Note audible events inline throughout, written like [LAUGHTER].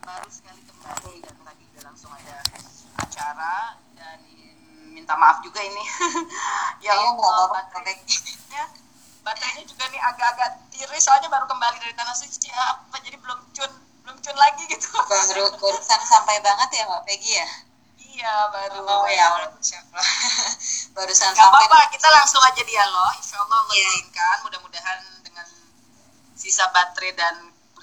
baru sekali kembali dan tadi udah langsung ada acara dan minta maaf juga ini. [LAUGHS] ya Iya, apa-apa. baterainya, baterainya juga nih agak-agak tiris soalnya baru kembali dari tanah suci apa jadi belum cun belum cun lagi gitu. Baru barusan sampai banget ya Mbak Peggy ya? iya baru. Oh ya Allah. [LAUGHS] Barusan Gak sampai apa-apa, kita langsung aja dialog. Insya Allah Allah Iya. izinkan. Mudah-mudahan dengan sisa baterai dan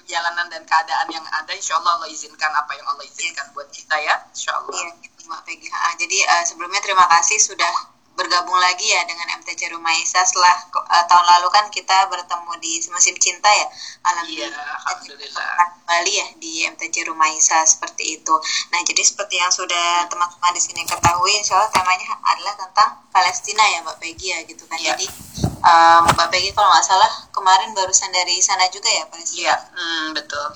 perjalanan dan keadaan yang ada, Insya Allah Allah izinkan apa yang Allah izinkan buat kita ya. Insya Allah. Iya, Mbak Peggy. Ah, jadi eh, sebelumnya terima kasih sudah bergabung lagi ya dengan MTC Rumah Isa setelah eh, tahun lalu kan kita bertemu di musim cinta ya. Iya, Alhamdulillah. Alhamdulillah. kembali ya di MTC Rumah Isa seperti itu. Nah, jadi seperti yang sudah teman-teman di sini ketahui, insya Allah temanya adalah tentang Palestina ya Mbak Peggy ya gitu kan. Iya. Jadi eh, Mbak Peggy kalau nggak salah kemarin barusan dari sana juga ya Iya, Palestina. hmm, betul.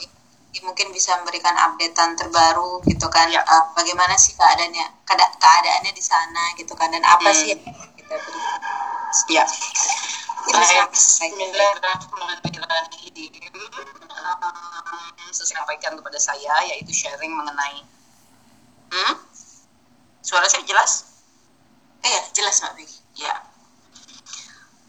Mungkin bisa memberikan updatean terbaru gitu kan. Iya. Eh, bagaimana sih keadaannya keada- keadaannya di sana gitu kan dan apa Hmm. sih yang kita beri. Ya. Baik. Bismillahirrahmanirrahim. Um, sampaikan kepada saya yaitu sharing mengenai hmm? Suara saya jelas? Eh ya, jelas Mbak Peggy. Ya.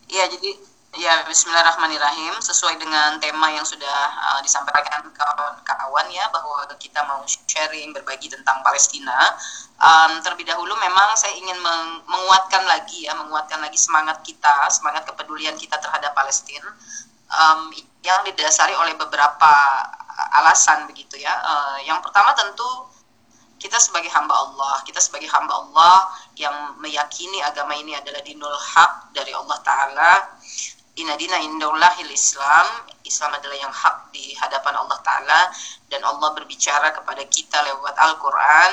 Ya, jadi ya Bismillahirrahmanirrahim sesuai dengan tema yang sudah uh, disampaikan kawan-kawan ya bahwa kita mau sharing berbagi tentang Palestina. Um, terlebih dahulu memang saya ingin meng- menguatkan lagi ya, menguatkan lagi semangat kita, semangat kepedulian kita terhadap Palestina um, yang didasari oleh beberapa alasan begitu ya. Uh, yang pertama tentu kita sebagai hamba Allah, kita sebagai hamba Allah yang meyakini agama ini adalah dinul hak dari Allah Ta'ala. Inna dina indallahil Islam. Islam adalah yang hak di hadapan Allah Ta'ala. Dan Allah berbicara kepada kita lewat Al-Quran.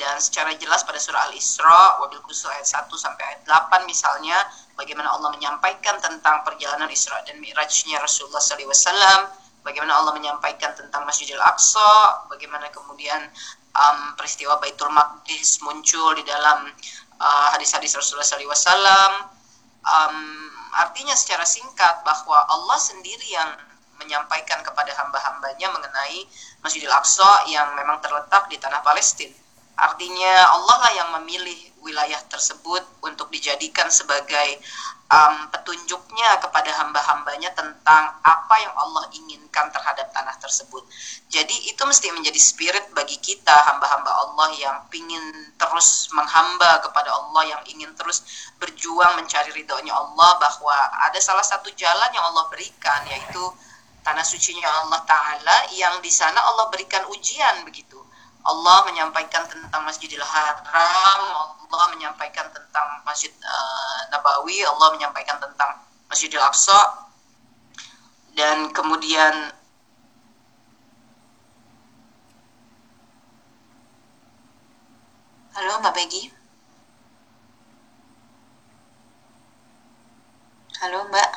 Dan secara jelas pada surah Al-Isra, wabil khusus ayat 1 sampai ayat 8 misalnya, bagaimana Allah menyampaikan tentang perjalanan Isra dan Mi'rajnya Rasulullah SAW, bagaimana Allah menyampaikan tentang Masjidil Aqsa, bagaimana kemudian um, peristiwa Baitul Maqdis muncul di dalam uh, hadis-hadis Rasulullah SAW. Um, artinya secara singkat bahwa Allah sendiri yang menyampaikan kepada hamba-hambanya mengenai Masjidil Aqsa yang memang terletak di tanah Palestina. Artinya Allah lah yang memilih wilayah tersebut untuk dijadikan sebagai um, petunjuknya kepada hamba-hambanya tentang apa yang Allah inginkan terhadap tanah tersebut. Jadi itu mesti menjadi spirit bagi kita hamba-hamba Allah yang ingin terus menghamba kepada Allah, yang ingin terus berjuang mencari ridhonya Allah bahwa ada salah satu jalan yang Allah berikan yaitu tanah sucinya Allah Ta'ala yang di sana Allah berikan ujian begitu. Allah menyampaikan tentang Masjidil Haram, Allah menyampaikan tentang Masjid uh, Nabawi, Allah menyampaikan tentang Masjidil Aqsa, dan kemudian Halo Mbak Peggy. Halo Mbak.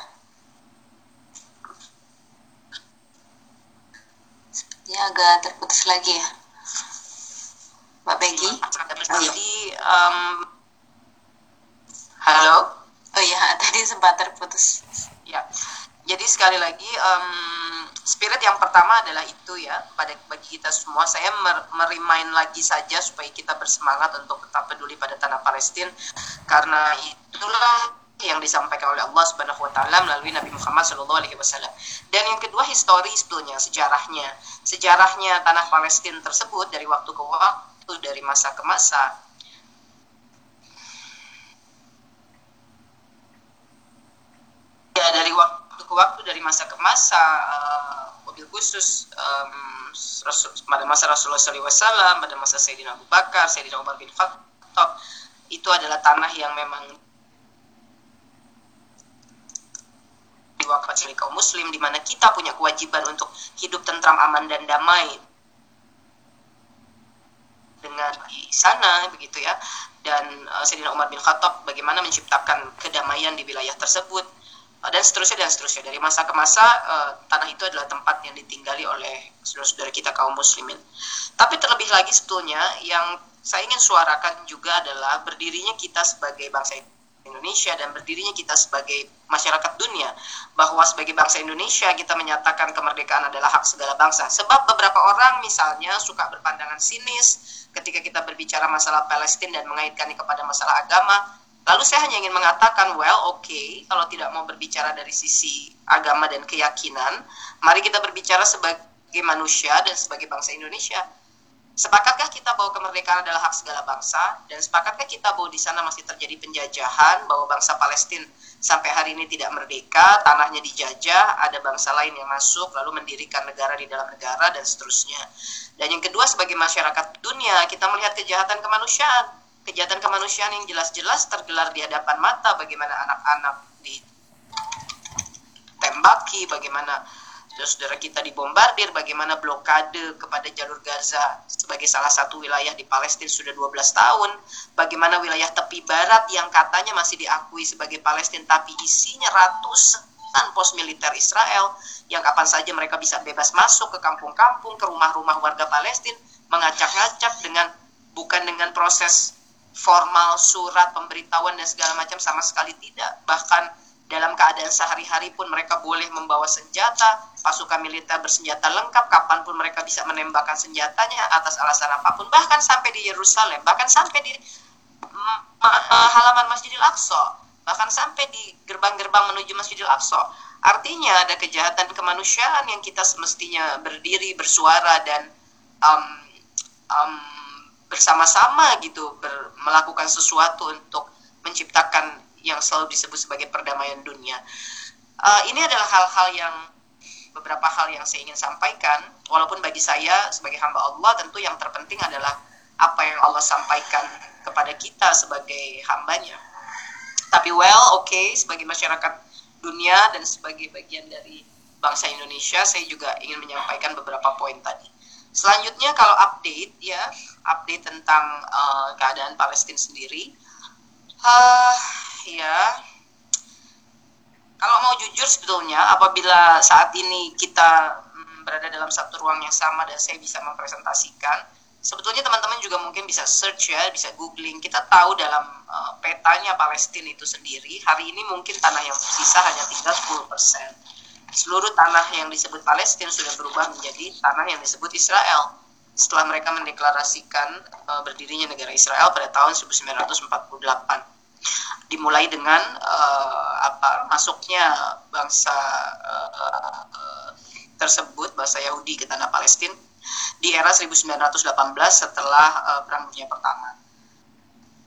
Sepertinya agak terputus lagi ya. Mbak Peggy. jadi um, halo Oh iya, [LAUGHS] tadi sempat terputus. ya jadi sekali lagi em, spirit yang pertama adalah itu ya pada bagi kita semua saya mer- merimain lagi saja supaya kita bersemangat untuk tetap peduli pada tanah Palestina karena itulah yang disampaikan oleh Allah Subhanahu wa taala melalui Nabi Muhammad Shallallahu alaihi wasallam. Dan yang kedua histori sebetulnya sejarahnya. Sejarahnya tanah Palestina tersebut dari waktu ke waktu, dari masa ke masa. Ya dari waktu ke waktu dari masa ke masa uh, mobil khusus um, Rasul, pada masa Rasulullah SAW pada masa Sayyidina Abu Bakar Sayyidina Umar bin Khattab itu adalah tanah yang memang diwakafkan oleh kaum muslim di mana kita punya kewajiban untuk hidup tentram aman dan damai dengan di sana begitu ya. Dan uh, Sayyidina Umar bin Khattab bagaimana menciptakan kedamaian di wilayah tersebut uh, dan seterusnya dan seterusnya. Dari masa ke masa uh, tanah itu adalah tempat yang ditinggali oleh saudara-saudara kita kaum muslimin. Tapi terlebih lagi sebetulnya yang saya ingin suarakan juga adalah berdirinya kita sebagai bangsa Indonesia dan berdirinya kita sebagai masyarakat dunia. Bahwa sebagai bangsa Indonesia kita menyatakan kemerdekaan adalah hak segala bangsa. Sebab beberapa orang misalnya suka berpandangan sinis ketika kita berbicara masalah Palestina dan mengaitkannya kepada masalah agama lalu saya hanya ingin mengatakan well oke okay, kalau tidak mau berbicara dari sisi agama dan keyakinan mari kita berbicara sebagai manusia dan sebagai bangsa Indonesia Sepakatkah kita bahwa kemerdekaan adalah hak segala bangsa? Dan sepakatkah kita bahwa di sana masih terjadi penjajahan, bahwa bangsa Palestina sampai hari ini tidak merdeka, tanahnya dijajah, ada bangsa lain yang masuk, lalu mendirikan negara di dalam negara, dan seterusnya. Dan yang kedua, sebagai masyarakat dunia, kita melihat kejahatan kemanusiaan. Kejahatan kemanusiaan yang jelas-jelas tergelar di hadapan mata, bagaimana anak-anak ditembaki, bagaimana saudara kita dibombardir, bagaimana blokade kepada jalur Gaza sebagai salah satu wilayah di Palestina sudah 12 tahun, bagaimana wilayah tepi barat yang katanya masih diakui sebagai Palestina tapi isinya ratusan pos militer Israel yang kapan saja mereka bisa bebas masuk ke kampung-kampung, ke rumah-rumah warga Palestina, mengacak-ngacak dengan bukan dengan proses formal surat pemberitahuan dan segala macam sama sekali tidak, bahkan dalam keadaan sehari-hari pun mereka boleh membawa senjata, pasukan militer bersenjata lengkap, kapan pun mereka bisa menembakkan senjatanya atas alasan apa pun, bahkan sampai di Yerusalem, bahkan sampai di mm, halaman Masjidil Aqsa, bahkan sampai di gerbang-gerbang menuju Masjidil Aqsa. Artinya ada kejahatan kemanusiaan yang kita semestinya berdiri, bersuara dan um, um, bersama-sama gitu ber, melakukan sesuatu untuk menciptakan yang selalu disebut sebagai perdamaian dunia. Uh, ini adalah hal-hal yang beberapa hal yang saya ingin sampaikan. Walaupun bagi saya sebagai hamba Allah tentu yang terpenting adalah apa yang Allah sampaikan kepada kita sebagai hambanya. Tapi well, oke, okay, sebagai masyarakat dunia dan sebagai bagian dari bangsa Indonesia, saya juga ingin menyampaikan beberapa poin tadi. Selanjutnya kalau update ya, update tentang uh, keadaan Palestina sendiri. Uh, ya kalau mau jujur sebetulnya apabila saat ini kita mm, berada dalam satu ruang yang sama dan saya bisa mempresentasikan sebetulnya teman-teman juga mungkin bisa search ya bisa googling. Kita tahu dalam uh, petanya Palestina itu sendiri hari ini mungkin tanah yang tersisa hanya tinggal 10% seluruh tanah yang disebut Palestina sudah berubah menjadi tanah yang disebut Israel. Setelah mereka mendeklarasikan uh, berdirinya negara Israel pada tahun 1948 dimulai dengan uh, apa masuknya bangsa uh, tersebut bangsa Yahudi ke tanah Palestina di era 1918 setelah uh, perang dunia pertama.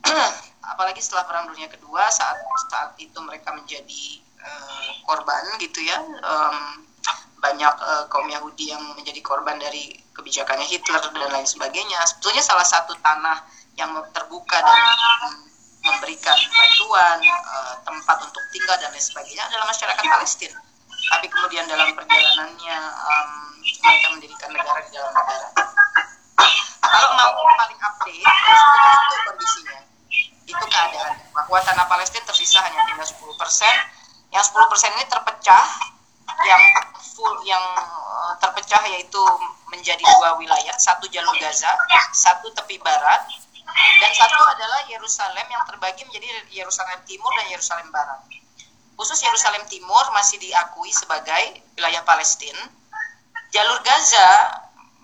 [CLEARS THROAT] Apalagi setelah perang dunia kedua saat saat itu mereka menjadi uh, korban gitu ya. Um, banyak uh, kaum Yahudi yang menjadi korban dari kebijakannya Hitler dan lain sebagainya. Sebetulnya salah satu tanah yang terbuka dan memberikan bantuan, uh, tempat untuk tinggal dan lain sebagainya adalah masyarakat Palestina. Tapi kemudian dalam perjalanannya um, mereka mendirikan negara di dalam negara. Kalau mau paling update, itu kondisinya, itu keadaan bahwa tanah Palestina tersisa hanya tinggal 10 persen. Yang 10 persen ini terpecah, yang full yang uh, terpecah yaitu menjadi dua wilayah, satu jalur Gaza, satu tepi barat, dan satu adalah Yerusalem yang terbagi menjadi Yerusalem Timur dan Yerusalem Barat. Khusus Yerusalem Timur masih diakui sebagai wilayah Palestina. Jalur Gaza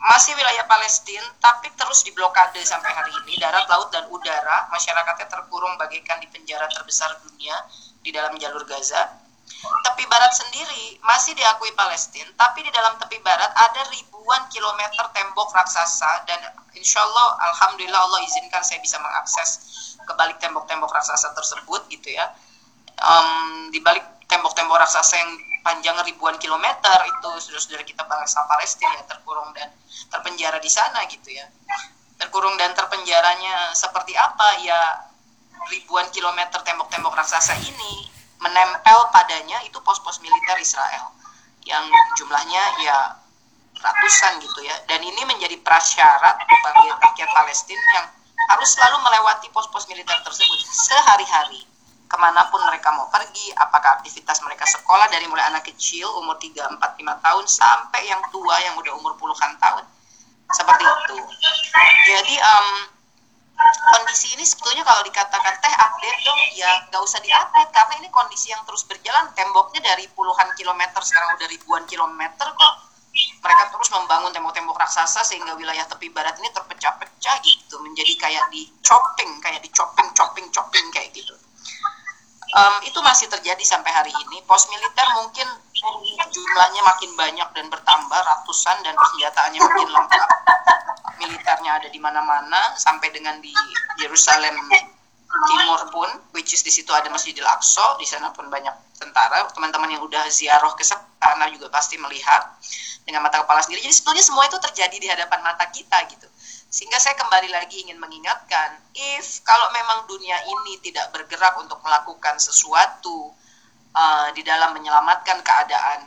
masih wilayah Palestina, tapi terus diblokade sampai hari ini, darat, laut, dan udara. Masyarakatnya terkurung bagaikan di penjara terbesar dunia di dalam jalur Gaza. Tepi barat sendiri masih diakui Palestina, tapi di dalam tepi barat ada ribuan kilometer tembok raksasa dan insya Allah, alhamdulillah Allah izinkan saya bisa mengakses ke balik tembok-tembok raksasa tersebut gitu ya. Um, di balik tembok-tembok raksasa yang panjang ribuan kilometer itu saudara-saudara kita bangsa Palestina ya terkurung dan terpenjara di sana gitu ya. Terkurung dan terpenjaranya seperti apa ya ribuan kilometer tembok-tembok raksasa ini menempel padanya itu pos-pos militer Israel yang jumlahnya ya ratusan gitu ya. Dan ini menjadi prasyarat bagi rakyat Palestina yang harus selalu melewati pos-pos militer tersebut sehari-hari. Ke mana pun mereka mau pergi apakah aktivitas mereka sekolah dari mulai anak kecil umur 3, 4, 5 tahun sampai yang tua yang udah umur puluhan tahun. Seperti itu. Jadi um, kondisi ini sebetulnya kalau dikatakan teh update dong. Ya nggak usah diupdate karena ini kondisi yang terus berjalan. Temboknya dari puluhan kilometer sekarang udah ribuan kilometer kok mereka terus membangun tembok-tembok raksasa sehingga wilayah tepi barat ini terpecah-pecah gitu menjadi kayak di chopping kayak di chopping chopping chopping kayak gitu. Um, itu masih terjadi sampai hari ini. Pos militer mungkin jumlahnya makin banyak dan bertambah ratusan dan persenjataannya makin lengkap. Militernya ada di mana-mana sampai dengan di Yerusalem Timur pun which is di situ ada Masjidil Aqsa di sana pun banyak tentara. Teman-teman yang udah ziarah ke sana juga pasti melihat dengan mata kepala sendiri. Jadi sebetulnya semua itu terjadi di hadapan mata kita gitu. Sehingga saya kembali lagi ingin mengingatkan if kalau memang dunia ini tidak bergerak untuk melakukan sesuatu uh, di dalam menyelamatkan keadaan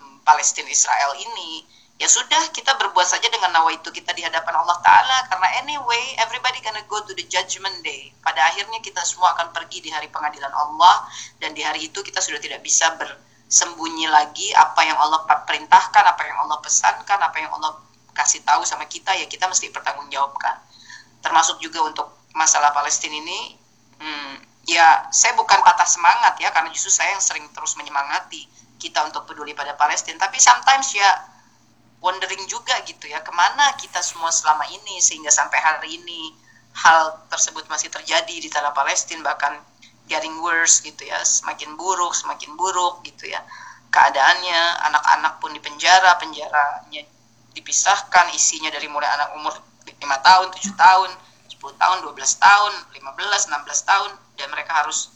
um, Palestina Israel ini ya sudah kita berbuat saja dengan nawa itu kita di hadapan Allah Ta'ala. Karena anyway everybody gonna go to the judgment day. Pada akhirnya kita semua akan pergi di hari pengadilan Allah dan di hari itu kita sudah tidak bisa bersembunyi lagi apa yang Allah perintahkan apa yang Allah pesankan apa yang Allah kasih tahu sama kita ya kita mesti bertanggungjawabkan termasuk juga untuk masalah Palestina ini hmm, ya saya bukan patah semangat ya karena justru saya yang sering terus menyemangati kita untuk peduli pada Palestina. Tapi sometimes ya wondering juga gitu ya ke mana kita semua selama ini sehingga sampai hari ini hal tersebut masih terjadi di tanah Palestina bahkan getting worse gitu ya. Semakin buruk semakin buruk gitu ya. Keadaannya anak-anak pun di penjara penjaranya dipisahkan isinya dari mulai anak umur 5 tahun 7 tahun 10 tahun 12 tahun 15 16 tahun dan mereka harus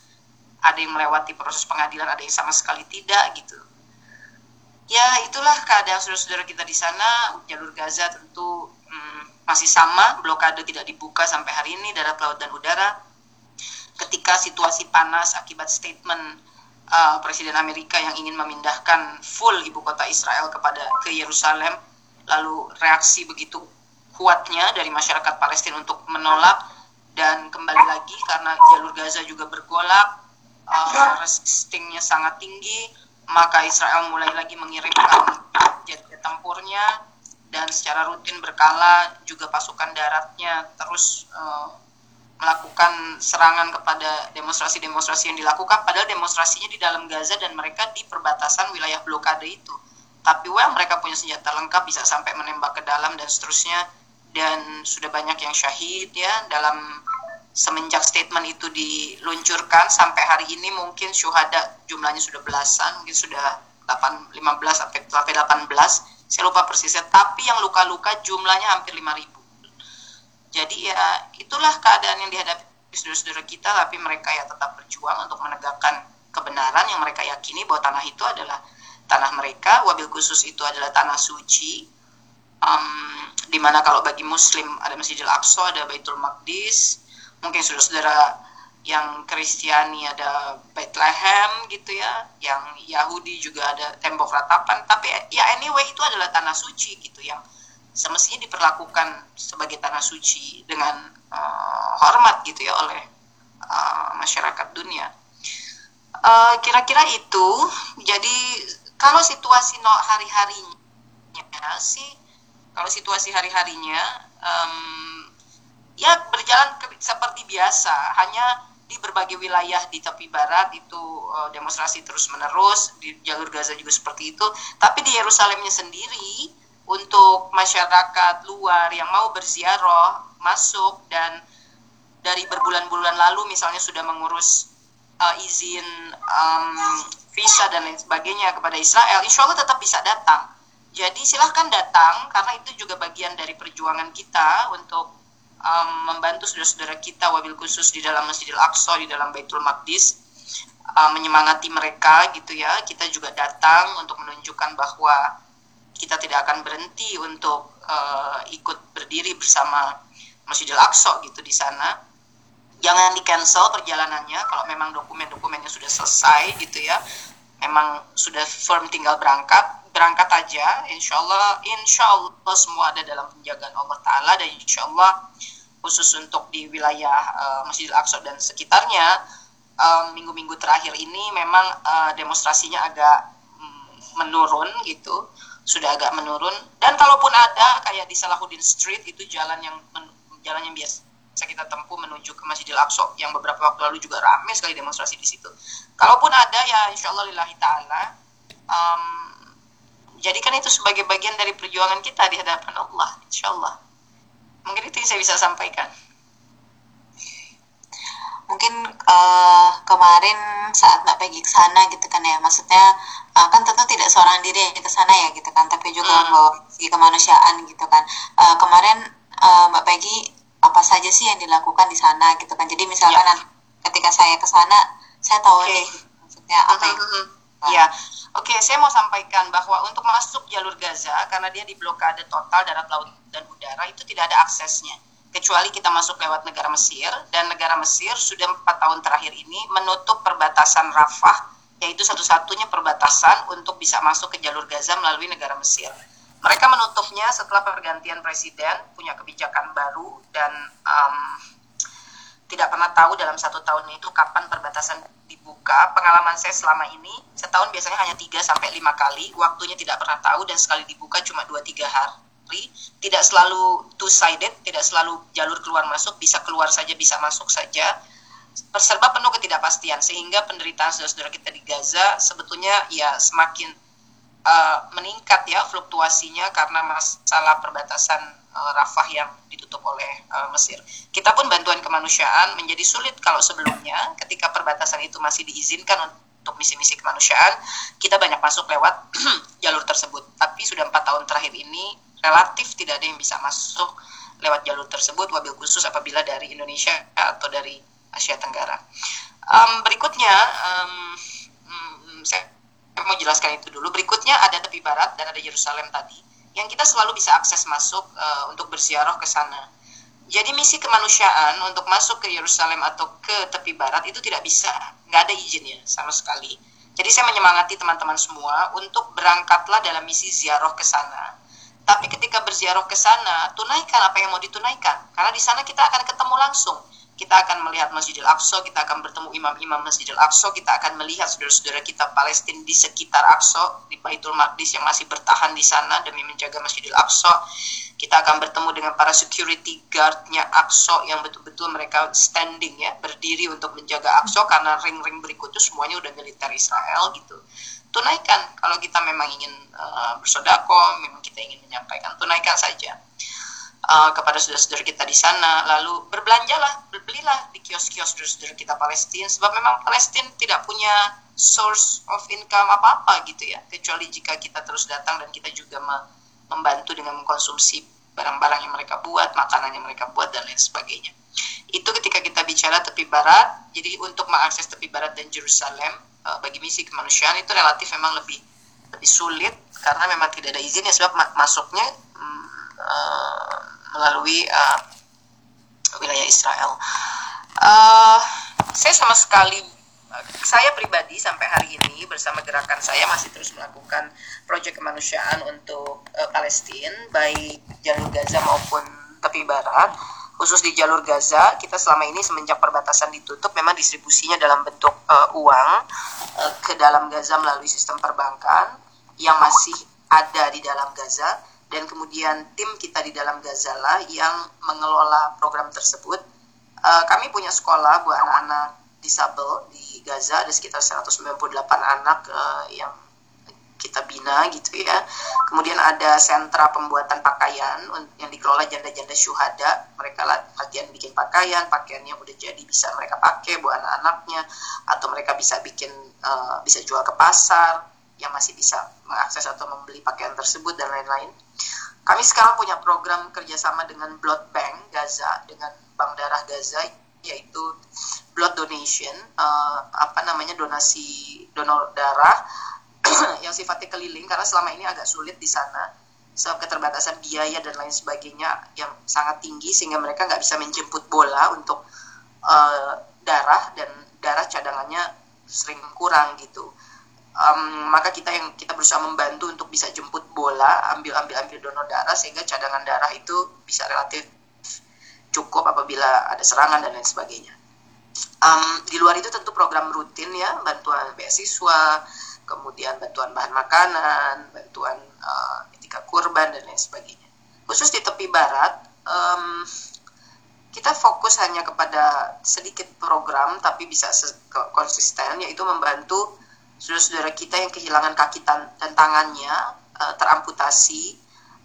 ada yang melewati proses pengadilan ada yang sama sekali tidak gitu. Ya itulah keadaan saudara-saudara kita di sana. Jalur Gaza tentu hmm, masih sama blokade tidak dibuka sampai hari ini darat laut dan udara ketika situasi panas akibat statement uh, Presiden Amerika yang ingin memindahkan full ibu kota Israel kepada ke Yerusalem lalu reaksi begitu kuatnya dari masyarakat Palestina untuk menolak dan kembali lagi karena jalur Gaza juga bergolak uh, resistingnya sangat tinggi maka Israel mulai lagi mengirimkan jet-jet tempurnya dan secara rutin berkala juga pasukan daratnya terus uh, melakukan serangan kepada demonstrasi-demonstrasi yang dilakukan padahal demonstrasinya di dalam Gaza dan mereka di perbatasan wilayah blokade itu tapi well mereka punya senjata lengkap bisa sampai menembak ke dalam dan seterusnya dan sudah banyak yang syahid ya dalam semenjak statement itu diluncurkan sampai hari ini mungkin syuhada jumlahnya sudah belasan, mungkin sudah 8, 15 sampai sampai 18. Saya lupa persisnya, tapi yang luka-luka jumlahnya hampir 5000. Jadi ya itulah keadaan yang dihadapi saudara-saudara kita tapi mereka ya tetap berjuang untuk menegakkan kebenaran yang mereka yakini bahwa tanah itu adalah tanah mereka, wabil khusus itu adalah tanah suci. Um, di mana kalau bagi muslim ada Masjidil Aqsa, ada Baitul Maqdis, mungkin saudara-saudara yang Kristiani ada Bethlehem gitu ya, yang Yahudi juga ada tembok ratapan, tapi ya anyway itu adalah tanah suci gitu yang semestinya diperlakukan sebagai tanah suci dengan uh, hormat gitu ya oleh uh, masyarakat dunia. Uh, kira-kira itu, jadi kalau situasi no hari-harinya sih, kalau situasi hari-harinya um, ya berjalan ke, seperti biasa. Hanya di berbagai wilayah di tepi barat itu uh, demonstrasi terus menerus di jalur Gaza juga seperti itu. Tapi di Yerusalemnya sendiri untuk masyarakat luar yang mau berziarah masuk dan dari berbulan-bulan lalu misalnya sudah mengurus uh, izin um, visa dan lain sebagainya kepada Israel insya Allah tetap bisa datang. Jadi silahkan datang karena itu juga bagian dari perjuangan kita untuk um, membantu saudara-saudara kita wabil khusus di dalam Masjidil Aqsa di dalam Baitul Maqdis uh, menyemangati mereka gitu ya. Kita juga datang untuk menunjukkan bahwa kita tidak akan berhenti untuk uh, ikut berdiri bersama Masjidil Aqsa gitu di sana. Jangan di cancel perjalanannya kalau memang dokumen-dokumennya sudah selesai gitu ya. Memang sudah firm tinggal berangkat berangkat aja. Insya Allah insya Allah semua ada dalam penjagaan Allah Taala dan insya Allah khusus untuk di wilayah uh, Masjidil Aqsa dan sekitarnya minggu-minggu um, terakhir ini memang uh, demonstrasinya agak um, menurun gitu sudah agak menurun dan kalaupun ada kayak di Salahuddin Street itu jalan yang jalan yang biasa kita tempuh menuju ke Masjidil Aqsa yang beberapa waktu lalu juga ramai sekali demonstrasi di situ. Kalaupun ada ya insya Allah lillahi ta'ala um, jadikan itu sebagai bagian dari perjuangan kita di hadapan Allah insya Allah. Mungkin itu yang saya bisa sampaikan mungkin uh, kemarin saat Mbak Peggy ke sana gitu kan ya maksudnya uh, kan tentu tidak seorang diri yang ke sana ya gitu kan tapi juga hmm. membawa segi kemanusiaan gitu kan uh, kemarin uh, Mbak Peggy apa saja sih yang dilakukan di sana gitu kan jadi misalkan ya. ketika saya ke sana saya tahu okay. nih maksudnya apa uh -huh. ya Oke, okay, saya mau sampaikan bahwa untuk masuk jalur Gaza, karena dia di blokade total darat, laut, dan udara, itu tidak ada aksesnya kecuali kita masuk lewat negara Mesir dan negara Mesir sudah empat tahun terakhir ini menutup perbatasan Rafah yaitu satu-satunya perbatasan untuk bisa masuk ke jalur Gaza melalui negara Mesir. Mereka menutupnya setelah pergantian presiden punya kebijakan baru dan um, tidak pernah tahu dalam satu tahun itu kapan perbatasan dibuka. Pengalaman saya selama ini setahun biasanya hanya 3 sampai lima kali, waktunya tidak pernah tahu dan sekali dibuka cuma 2 3 hari tidak selalu two sided, tidak selalu jalur keluar masuk, bisa keluar saja, bisa masuk saja. Serba penuh ketidakpastian sehingga penderitaan saudara-saudara kita di Gaza sebetulnya ya semakin uh, meningkat ya fluktuasinya karena masalah perbatasan uh, Rafah yang ditutup oleh uh, Mesir. Kita pun bantuan kemanusiaan menjadi sulit kalau sebelumnya ketika perbatasan itu masih diizinkan untuk misi-misi kemanusiaan, kita banyak masuk lewat [CLEARS THROAT] jalur tersebut. Tapi sudah empat tahun terakhir ini relatif tidak ada yang bisa masuk lewat jalur tersebut wabil khusus apabila dari Indonesia atau dari Asia Tenggara. Um, berikutnya um, um, saya mau jelaskan itu dulu. Berikutnya ada tepi barat dan ada Yerusalem tadi yang kita selalu bisa akses masuk uh, untuk bersiarah ke sana. Jadi misi kemanusiaan untuk masuk ke Yerusalem atau ke tepi barat itu tidak bisa, nggak ada izinnya sama sekali. Jadi saya menyemangati teman-teman semua untuk berangkatlah dalam misi ziarah ke sana tapi ketika berziarah ke sana, tunaikan apa yang mau ditunaikan. Karena di sana kita akan ketemu langsung. Kita akan melihat Masjidil Aqsa, kita akan bertemu imam-imam Masjidil Aqsa, kita akan melihat saudara-saudara kita Palestina di sekitar Aqsa, di Baitul Maqdis yang masih bertahan di sana demi menjaga Masjidil Aqsa. Kita akan bertemu dengan para security guardnya Aqsa yang betul-betul mereka standing ya, berdiri untuk menjaga Aqsa karena ring-ring berikutnya semuanya udah militer Israel gitu tunaikan. Kalau kita memang ingin uh, bersodako memang kita ingin menyampaikan tunaikan saja uh, kepada saudara-saudara kita di sana. Lalu berbelanjalah berbelilah di kios-kios saudara-saudara kita Palestina sebab memang Palestina tidak punya source of income apa-apa gitu ya. Kecuali jika kita terus datang dan kita juga membantu dengan mengkonsumsi barang-barang yang mereka buat makanan yang mereka buat dan lain sebagainya. Itu ketika kita bicara tepi barat jadi untuk mengakses tepi barat dan Jerusalem uh, bagi misi kemanusiaan itu relatif memang lebih lebih sulit karena memang tidak ada izin ya sebab masuknya um, uh, melalui uh, wilayah Israel. Uh, saya sama sekali saya pribadi sampai hari ini bersama gerakan saya masih terus melakukan proyek kemanusiaan untuk uh, Palestina baik jalur Gaza maupun tepi barat khusus di jalur Gaza kita selama ini semenjak perbatasan ditutup memang distribusinya dalam bentuk uh, uang uh, ke dalam Gaza melalui sistem perbankan yang masih ada di dalam Gaza. Dan kemudian tim kita di dalam Gaza lah yang mengelola program tersebut. Uh, kami punya sekolah buat anak-anak disabel di Gaza ada sekitar 198 anak uh, yang kita bina gitu ya. Kemudian ada sentra pembuatan pakaian yang dikelola janda-janda syuhada. Mereka latihan bikin pakaian, pakaiannya udah jadi bisa mereka pakai buat anak-anaknya, atau mereka bisa bikin uh, bisa jual ke pasar yang masih bisa mengakses atau membeli pakaian tersebut dan lain-lain. Kami sekarang punya program kerjasama dengan Blood Bank Gaza dengan Bank Darah Gaza yaitu blood donation uh, apa namanya donasi donor darah [COUGHS] yang sifatnya keliling karena selama ini agak sulit di sana. Sebab keterbatasan biaya dan lain sebagainya yang sangat tinggi sehingga mereka nggak bisa menjemput bola untuk uh, darah dan darah cadangannya sering kurang gitu. Um, maka kita yang kita berusaha membantu untuk bisa jemput bola ambil ambil ambil donor darah sehingga cadangan darah itu bisa relatif cukup apabila ada serangan dan lain sebagainya. Um, di luar itu tentu program rutin ya bantuan beasiswa kemudian bantuan bahan makanan, bantuan uh, etika kurban dan lain sebagainya. Khusus di tepi barat, um, kita fokus hanya kepada sedikit program tapi bisa konsisten yaitu membantu saudara-saudara kita yang kehilangan kaki dan tangannya uh, teramputasi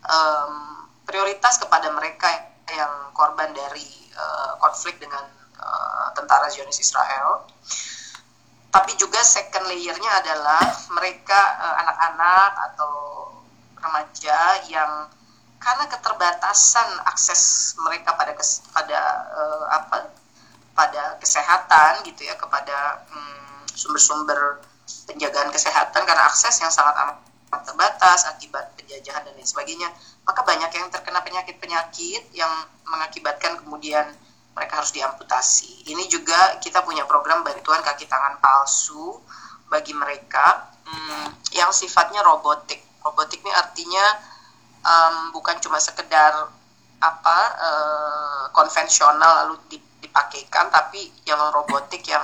um, prioritas kepada mereka yang korban dari uh, konflik dengan uh, tentara Zionis Israel tapi juga second layernya adalah mereka anak-anak uh, atau remaja yang karena keterbatasan akses mereka pada kes, pada uh, apa pada kesehatan gitu ya kepada hmm, sumber-sumber penjagaan kesehatan karena akses yang sangat amat terbatas akibat penjajahan dan lain sebagainya maka banyak yang terkena penyakit-penyakit yang mengakibatkan kemudian mereka harus diamputasi ini juga kita punya program bantuan kaki tangan palsu bagi mereka hmm, yang sifatnya robotik robotik ini artinya um, bukan cuma sekedar apa uh, konvensional lalu dipakaikan tapi yang robotik yang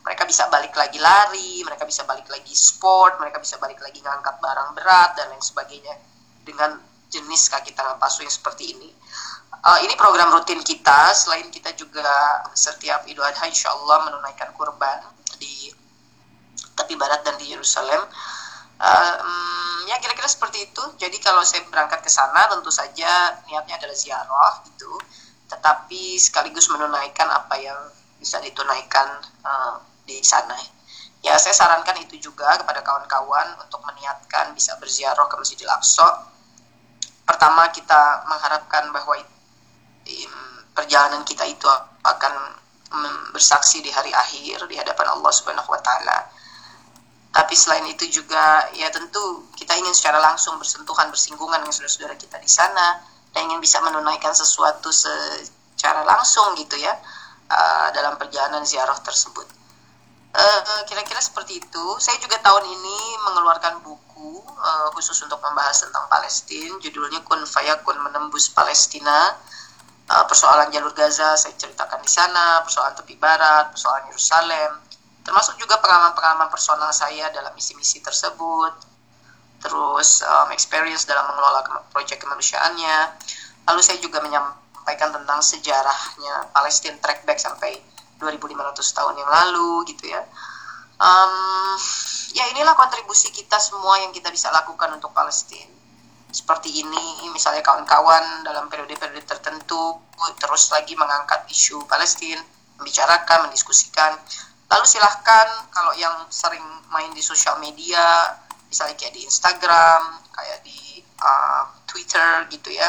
mereka bisa balik lagi lari, mereka bisa balik lagi sport, mereka bisa balik lagi ngangkat barang berat dan lain sebagainya dengan jenis kaki tangan palsu yang seperti ini. Uh, ini program rutin kita. Selain kita juga setiap Idul Adha, insya Allah menunaikan kurban di tepi barat dan di Yerusalem. Uh, ya kira-kira seperti itu. Jadi kalau saya berangkat ke sana tentu saja niatnya adalah ziarah gitu, tetapi sekaligus menunaikan apa yang bisa ditunaikan uh, di sana. Ya saya sarankan itu juga kepada kawan-kawan untuk meniatkan bisa berziarah ke Masjidil Aqsa. Pertama kita mengharapkan bahwa perjalanan kita itu akan bersaksi di hari akhir di hadapan Allah Subhanahu wa taala tapi selain itu juga ya tentu kita ingin secara langsung bersentuhan bersinggungan dengan saudara-saudara kita di sana dan ingin bisa menunaikan sesuatu secara langsung gitu ya uh, dalam perjalanan ziarah tersebut. Uh, kira-kira seperti itu. Saya juga tahun ini mengeluarkan buku uh, khusus untuk membahas tentang Palestina. Judulnya Kun Fayakun Menembus Palestina. Uh, persoalan jalur Gaza saya ceritakan di sana, persoalan tepi barat, persoalan Yerusalem, termasuk juga pengalaman-pengalaman personal saya dalam misi-misi tersebut. Terus um, experience dalam mengelola proyek kemanusiaannya. Lalu saya juga menyampaikan tentang sejarahnya Palestine track back sampai 2500 tahun yang lalu gitu ya. Um, ya inilah kontribusi kita semua yang kita bisa lakukan untuk Palestina seperti ini misalnya kawan-kawan dalam periode-periode tertentu terus lagi mengangkat isu Palestina membicarakan mendiskusikan. Lalu silahkan kalau yang sering main di sosial media, misalnya kayak di Instagram, kayak di uh, Twitter gitu ya,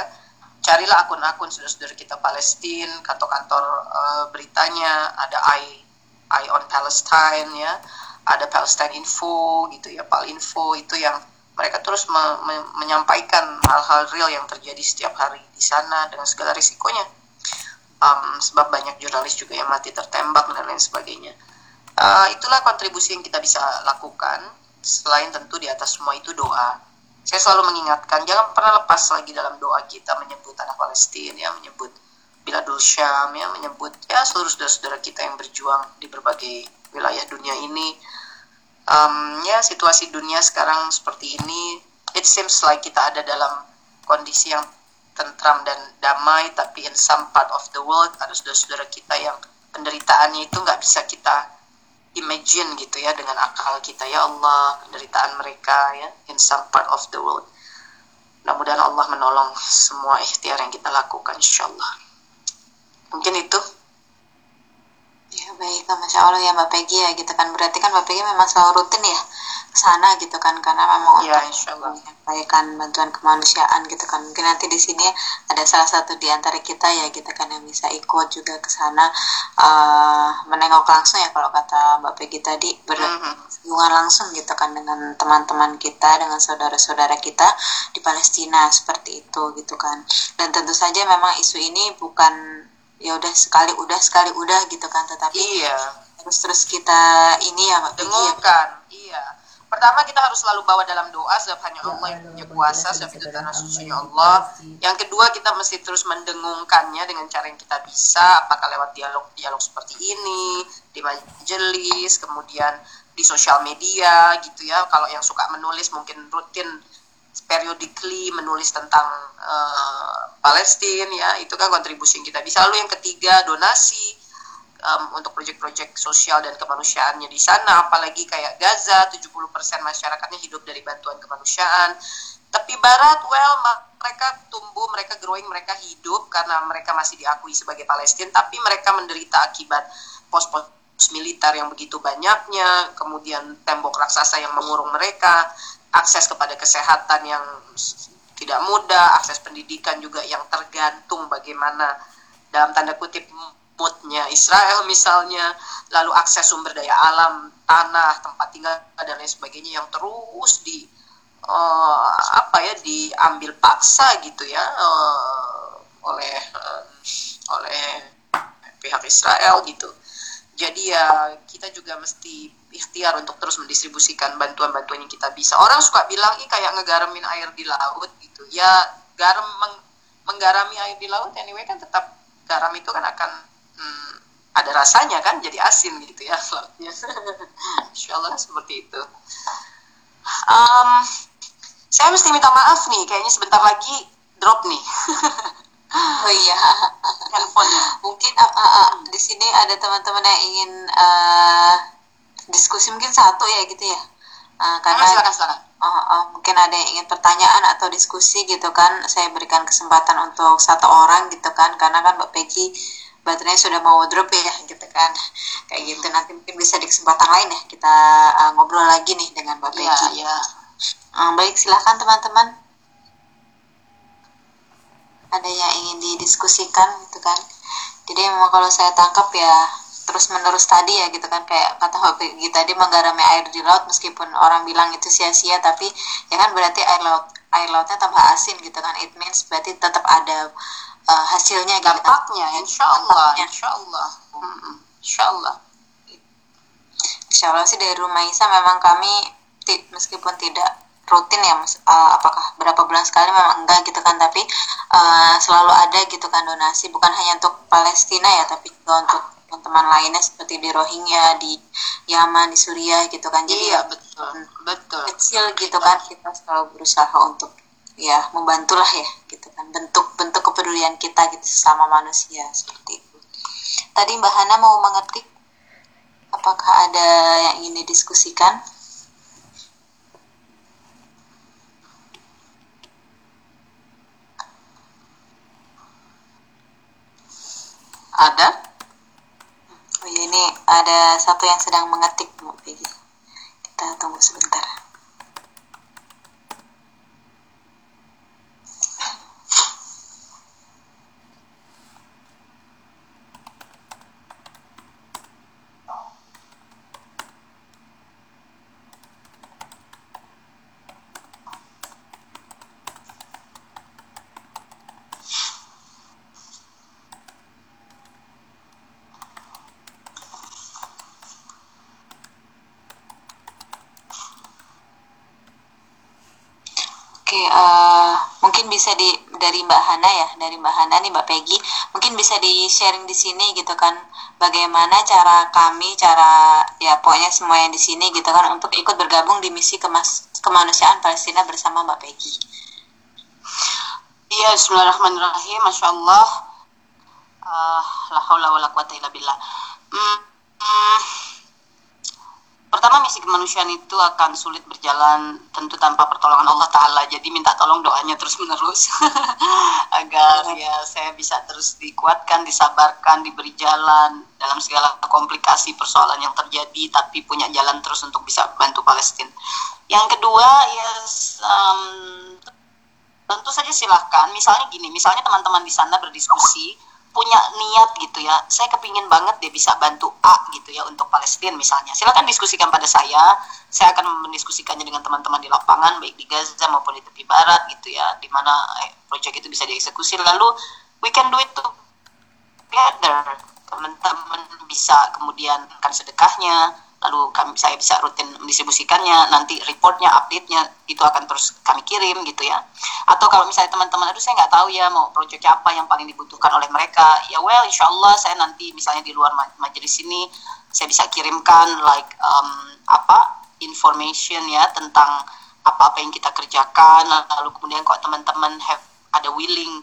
carilah akun-akun saudara-saudara kita Palestina, kantor-kantor uh, beritanya, ada I, I on Palestine ya, ada Palestine Info gitu ya, Palinfo itu yang mereka terus me me menyampaikan hal-hal real yang terjadi setiap hari di sana dengan segala risikonya. Um, sebab banyak jurnalis juga yang mati tertembak dan lain sebagainya. Uh, itulah kontribusi yang kita bisa lakukan. Selain tentu di atas semua itu doa. Saya selalu mengingatkan jangan pernah lepas lagi dalam doa kita menyebut tanah Palestina, ya, menyebut Biladul Syam, ya, menyebut ya seluruh saudara-saudara kita yang berjuang di berbagai wilayah dunia ini. Um, ya situasi dunia sekarang seperti ini, it seems like kita ada dalam kondisi yang tentram dan damai, tapi in some part of the world ada saudara-saudara kita yang penderitaannya itu nggak bisa kita imagine gitu ya dengan akal kita. Ya Allah penderitaan mereka ya in some part of the world. Mudah-mudahan Allah menolong semua ikhtiar yang kita lakukan insya Allah. Mungkin itu ya baik. Masya Allah ya Mbak Peggy ya gitu kan. Berarti kan Mbak Peggy memang selalu rutin ya sana gitu kan karena memang ya, untuk menyampaikan bantuan kemanusiaan gitu kan. Mungkin nanti di sini ada salah satu di antara kita ya gitu kan yang bisa ikut juga ke sana uh, menengok langsung ya kalau kata Mbak Peggy tadi berhubungan mm-hmm. langsung gitu kan dengan teman-teman kita dengan saudara-saudara kita di Palestina seperti itu gitu kan. Dan tentu saja memang isu ini bukan ya udah sekali udah sekali udah gitu kan. Tetapi iya. terus terus kita ini ya Mbak Peggy ya, iya. Pertama kita harus selalu bawa dalam doa sebab hanya Allah yang punya kuasa sebab itu tanah suci Allah. Yang kedua kita mesti terus mendengungkannya dengan cara yang kita bisa. Apakah lewat dialog-dialog seperti ini, di majelis, kemudian di sosial media gitu ya. Kalau yang suka menulis mungkin rutin periodically menulis tentang uh, Palestina ya itu kan kontribusi yang kita bisa. Lalu yang ketiga donasi um, untuk proyek-proyek sosial dan kemanusiaannya di sana. Apalagi kayak Gaza 70% masyarakatnya hidup dari bantuan kemanusiaan. Tapi barat well mereka tumbuh mereka growing mereka hidup karena mereka masih diakui sebagai Palestina. Tapi mereka menderita akibat pos-pos militer yang begitu banyaknya kemudian tembok raksasa yang mengurung mereka akses kepada kesehatan yang tidak mudah akses pendidikan juga yang tergantung bagaimana dalam tanda kutip moodnya Israel misalnya lalu akses sumber daya alam tanah tempat tinggal dan lain sebagainya yang terus di uh, apa ya diambil paksa gitu ya uh, oleh uh, oleh pihak Israel gitu. Jadi ya kita juga mesti ikhtiar untuk terus mendistribusikan bantuan-bantuan yang kita bisa. Orang suka bilang ini kayak ngegaramin air di laut gitu. Ya garam meng, menggarami air di laut anyway kan tetap garam itu kan akan hmm, ada rasanya kan jadi asin gitu ya [LAUGHS] lautnya. Insya Allah seperti itu. Um, saya mesti minta maaf nih, kayaknya sebentar lagi drop nih. [LAUGHS] oh iya, handphonenya. Mungkin uh, uh, uh, di sini ada teman-teman yang ingin uh, diskusi mungkin satu ya gitu ya. Uh, karena silakan, silakan. Uh, uh, mungkin ada yang ingin pertanyaan atau diskusi gitu kan. Saya berikan kesempatan untuk satu orang gitu kan, karena kan Mbak Peggy baterainya sudah mau drop ya gitu kan kayak gitu nanti mungkin bisa di kesempatan lain ya kita uh, ngobrol lagi nih dengan Mbak iya, Peggy. Ya, ya Uh, baik, silahkan teman-teman. Ada yang ingin didiskusikan gitu kan. Jadi memang kalau saya tangkap ya terus menerus tadi ya gitu kan kayak kata Mbak Peggy tadi menggarami air di laut meskipun orang bilang itu sia-sia tapi ya kan berarti air laut air lautnya tambah asin gitu kan. It means berarti tetap ada uh, hasilnya gitu. Dampaknya kan? insya Allah insya Allah hmm, insya Allah insya Allah sih dari rumah Isa memang kami meskipun tidak rutin ya mas uh, apakah berapa bulan sekali memang enggak gitu kan tapi uh, selalu ada gitu kan donasi bukan hanya untuk Palestina ya tapi juga untuk teman-teman lainnya seperti di Rohingya di Yaman di Suriah gitu kan. Jadi iya, betul betul. kecil gitu kan kita selalu berusaha untuk ya membantulah ya gitu kan. Bentuk bentuk kepedulian kita gitu sama manusia seperti itu. Tadi Mbak Hana mau mengetik apakah ada yang ingin didiskusikan? Ada? Oh iya, ini ada satu yang sedang mengetik, Bu Kita tunggu sebentar. Oke, uh, mungkin bisa di dari Mbak Hana ya, dari Mbak Hana nih Mbak Peggy, mungkin bisa di sharing di sini gitu kan, bagaimana cara kami, cara ya pokoknya semua yang di sini gitu kan untuk ikut bergabung di misi kemas kemanusiaan Palestina bersama Mbak Peggy. Iya, Bismillahirrahmanirrahim, Masya Allah. Uh, la haula wa la quwata illa billah. Hmm, pertama misi kemanusiaan itu akan sulit berjalan tentu tanpa pertolongan Allah Taala. Jadi minta tolong doanya terus menerus [LAUGHS] agar ya saya bisa terus dikuatkan disabarkan diberi jalan dalam segala komplikasi persoalan yang terjadi tapi punya jalan terus untuk bisa bantu Palestina yang kedua ya um, tentu saja silahkan. Misalnya gini misalnya teman-teman di sana berdiskusi punya niat gitu ya. Saya kepingin banget dia bisa bantu A gitu ya untuk Palestina misalnya. Silakan diskusikan pada saya. Saya akan mendiskusikannya dengan teman-teman di lapangan baik di Gaza maupun di tepi barat gitu ya di mana eh, proyek itu bisa dieksekusi. Lalu we can do it together. Teman-teman bisa kemudian kan sedekahnya lalu kami saya bisa rutin mendistribusikannya nanti reportnya update-nya itu akan terus kami kirim gitu ya. Atau kalau misalnya teman-teman aduh saya nggak tahu ya mau proyek apa yang paling dibutuhkan oleh mereka. Ya well insya Allah saya nanti misalnya di luar majelis ini saya bisa kirimkan like um, apa information ya tentang apa-apa yang kita kerjakan. Lalu kemudian kalau teman-teman have ada willing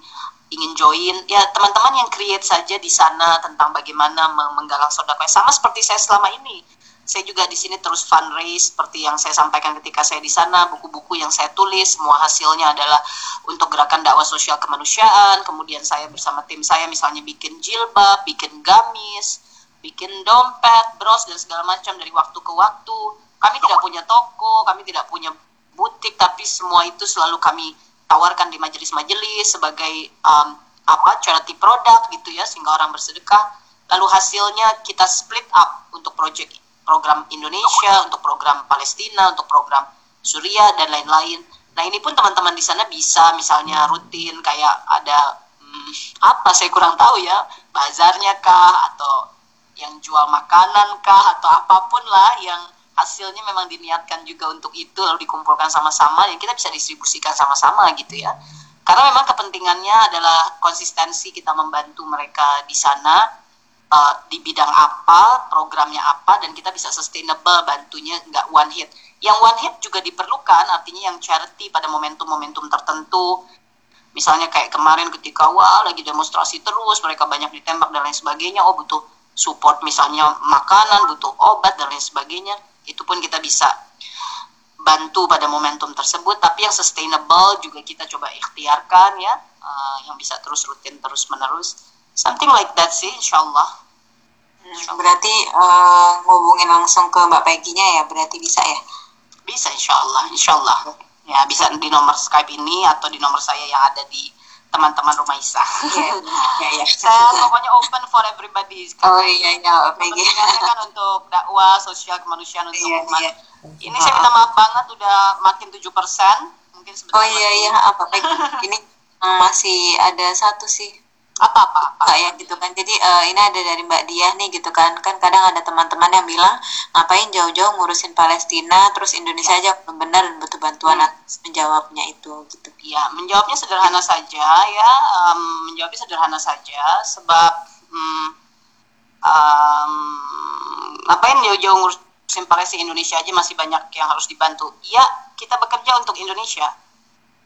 ingin join ya teman-teman yang create saja di sana tentang bagaimana menggalang sodakoh. Sama seperti saya selama ini saya juga di sini terus fundraise seperti yang saya sampaikan ketika saya di sana buku-buku yang saya tulis semua hasilnya adalah untuk gerakan dakwah sosial kemanusiaan. Kemudian saya bersama tim saya misalnya bikin jilbab bikin gamis bikin dompet bros dan segala macam dari waktu ke waktu. Kami tidak punya toko kami tidak punya butik tapi semua itu selalu kami tawarkan di majelis-majelis sebagai um, apa charity product gitu ya sehingga orang bersedekah. Lalu hasilnya kita split up untuk project program Indonesia untuk program Palestina untuk program Suriah dan lain-lain. Nah ini pun teman-teman di sana bisa misalnya rutin kayak ada hmm, apa saya kurang tahu ya bazarnya kah atau yang jual makanan kah atau apa pun lah yang hasilnya memang diniatkan juga untuk itu lalu dikumpulkan sama-sama yang kita bisa distribusikan sama-sama gitu ya. Karena memang kepentingannya adalah konsistensi kita membantu mereka di sana uh, di bidang apa programnya apa dan kita bisa sustainable bantunya nggak one hit. Yang one hit juga diperlukan artinya yang charity pada momentum-momentum tertentu. Misalnya kayak kemarin ketika wah lagi demonstrasi terus mereka banyak ditembak dan lain sebagainya oh butuh support misalnya makanan butuh obat dan lain sebagainya itu pun kita bisa bantu pada momentum tersebut. Tapi yang sustainable juga kita coba ikhtiarkan ya uh, yang bisa terus rutin terus menerus something like that sih insyaallah hmm, berarti uh, ngubungin langsung ke Mbak Peggy-nya ya berarti bisa ya bisa insyaallah insyaallah ya bisa di nomor Skype ini atau di nomor saya yang ada di teman-teman rumah Isa. Iya, iya, iya. [LAUGHS] Saya pokoknya open for everybody. Oh iya, iya. Okay. kan untuk dakwah, sosial kemanusiaan untuk yeah, umat. Yeah. Ini saya minta maaf banget udah makin tujuh persen. Mungkin sebentar. Oh iya, iya, apa Ini masih ada satu sih apa apa, apa. kayak gitu kan. Jadi uh, ini ada dari Mbak Diah nih gitu kan. Kan kadang ada teman-teman yang bilang ngapain jauh-jauh ngurusin Palestina terus Indonesia aja benar dan butuh bantuan hmm. menjawabnya itu gitu. Ya menjawabnya sederhana saja ya. Um, menjawabnya sederhana saja sebab um, um, ngapain jauh-jauh ngurusin Palestina Indonesia aja masih banyak yang harus dibantu. Ya kita bekerja untuk Indonesia.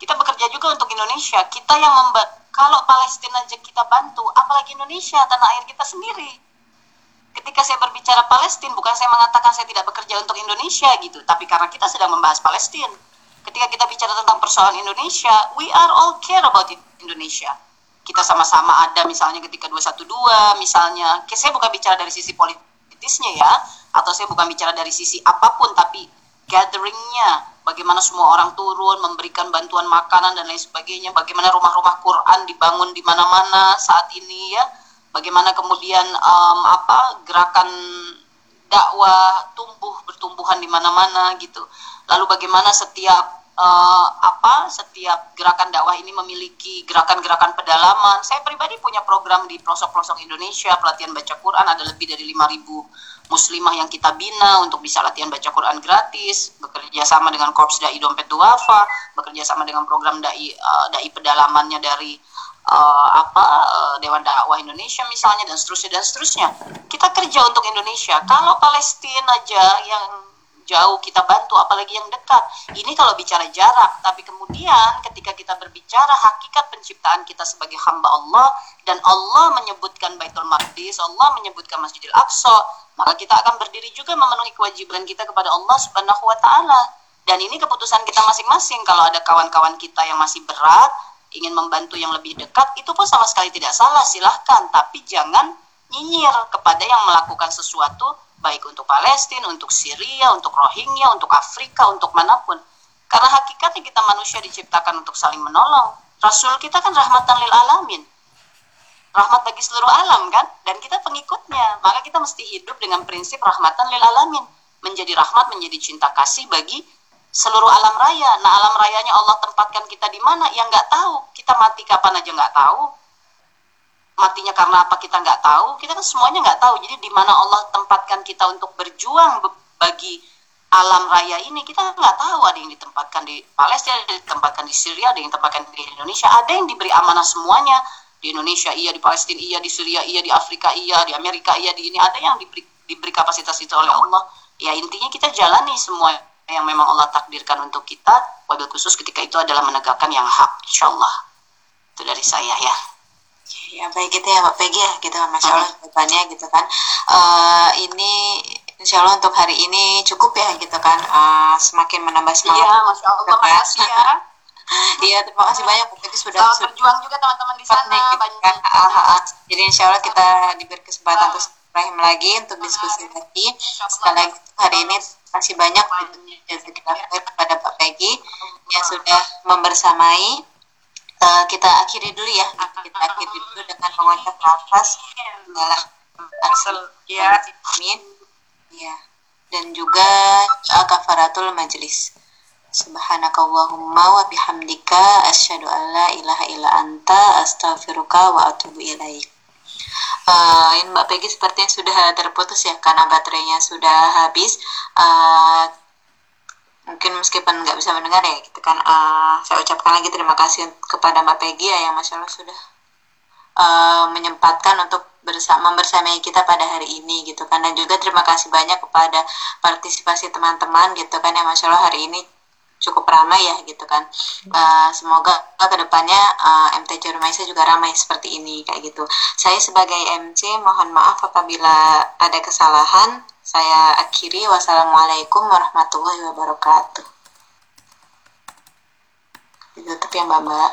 Kita bekerja juga untuk Indonesia. Kita yang membuat kalau Palestina aja kita bantu, apalagi Indonesia, tanah air kita sendiri. Ketika saya berbicara Palestina, bukan saya mengatakan saya tidak bekerja untuk Indonesia gitu, tapi karena kita sedang membahas Palestina. Ketika kita bicara tentang persoalan Indonesia, we are all care about Indonesia. Kita sama-sama ada misalnya ketika 212, misalnya, saya bukan bicara dari sisi politisnya ya, atau saya bukan bicara dari sisi apa pun, tapi gatheringnya, bagaimana semua orang turun memberikan bantuan makanan dan lain sebagainya, bagaimana rumah-rumah Quran dibangun di mana-mana saat ini ya, bagaimana kemudian um, apa gerakan dakwah tumbuh bertumbuhan di mana-mana gitu. Lalu bagaimana setiap uh, apa setiap gerakan dakwah ini memiliki gerakan-gerakan pedalaman. Saya pribadi punya program di pelosok-pelosok Indonesia pelatihan baca Quran ada lebih dari 5000 muslimah yang kita bina untuk bisa latihan baca Quran gratis, bekerja sama dengan Korps Dai Dompet Duafa, bekerja sama dengan program dai uh, dai pedalamannya dari uh, apa uh, Dewan Dakwah Indonesia misalnya dan seterusnya dan seterusnya. Kita kerja untuk Indonesia. Kalau Palestina aja yang jauh kita bantu apalagi yang dekat. Ini kalau bicara jarak, tapi kemudian ketika kita berbicara hakikat penciptaan kita sebagai hamba Allah dan Allah menyebutkan Baitul Maqdis, Allah menyebutkan Masjidil Aqsa, maka kita akan berdiri juga memenuhi kewajiban kita kepada Allah Subhanahu wa taala. Dan ini keputusan kita masing-masing. Kalau ada kawan-kawan kita yang masih berat, ingin membantu yang lebih dekat, itu pun sama sekali tidak salah, silahkan. Tapi jangan nyinyir kepada yang melakukan sesuatu baik untuk Palestina, untuk Syria, untuk Rohingya, untuk Afrika, untuk mana pun. Karena hakikatnya kita manusia diciptakan untuk saling menolong. Rasul kita kan rahmatan lil alamin. Rahmat bagi seluruh alam kan? Dan kita pengikutnya. Maka kita mesti hidup dengan prinsip rahmatan lil alamin. Menjadi rahmat menjadi cinta kasih bagi seluruh alam raya. Nah alam rayanya Allah tempatkan kita di mana? Yang nggak tahu. Kita mati kapan aja nggak tahu matinya karena apa kita nggak tahu kita kan semuanya nggak tahu. Jadi di mana Allah tempatkan kita untuk berjuang bagi alam raya ini kita nggak tahu. Ada yang ditempatkan di Palestina ada yang ditempatkan di Syria ada yang ditempatkan di Indonesia. Ada yang diberi amanah semuanya. Di Indonesia iya di Palestina iya di Syria iya di Afrika iya di Amerika iya di ini. Ada yang diberi diberi kapasitas itu oleh Allah. Ya intinya kita jalani semua yang memang Allah takdirkan untuk kita. Wabil khusus ketika itu adalah menegakkan yang hak insyaallah itu dari saya ya Ya baik itu ya Mbak Peggy ya gitu Masya Allah jawabannya gitu kan uh, ini Insya Allah untuk hari ini cukup ya gitu kan uh, semakin menambah semangat. Iya, Masya Allah, gitu kan. makasih ya. [LAUGHS] Iya, terima kasih banyak Bu Peggy sudah Selamat berjuang juga teman-teman di sana. Nih, gitu kan. uh, uh, jadi Insya Allah kita diberi kesempatan untuk Rahim lagi untuk diskusi lagi. Sekali lagi hari ini terima kasih banyak kepada Pak Peggy yang sudah membersamai uh, kita akhiri dulu ya. Kita akhiri dulu dengan mengucap nafas. Adalah asal ya amin. ya. Dan juga kafaratul majlis. Subhanakallahumma wa bihamdika asyhadu an la ilaha illa anta astaghfiruka wa atubu ilaik. Uh, Mbak Peggy sepertinya sudah terputus ya karena baterainya sudah habis. Uh, mungkin meskipun nggak bisa mendengar ya gitu kan. Uh, saya ucapkan lagi terima kasih kepada Mbak Peggy ya yang masya Allah sudah uh, menyempatkan untuk bersama membersamai kita pada hari ini gitu kan. Dan juga terima kasih banyak kepada partisipasi teman-teman gitu kan yang masya Allah hari ini cukup ramai ya gitu kan. Uh, semoga ke depannya uh, MTC Rumaisa juga ramai seperti ini kayak gitu. Saya sebagai MC mohon maaf apabila ada kesalahan saya akhiri. Wassalamualaikum warahmatullahi wabarakatuh. Ditutup ya Mbak Mbak.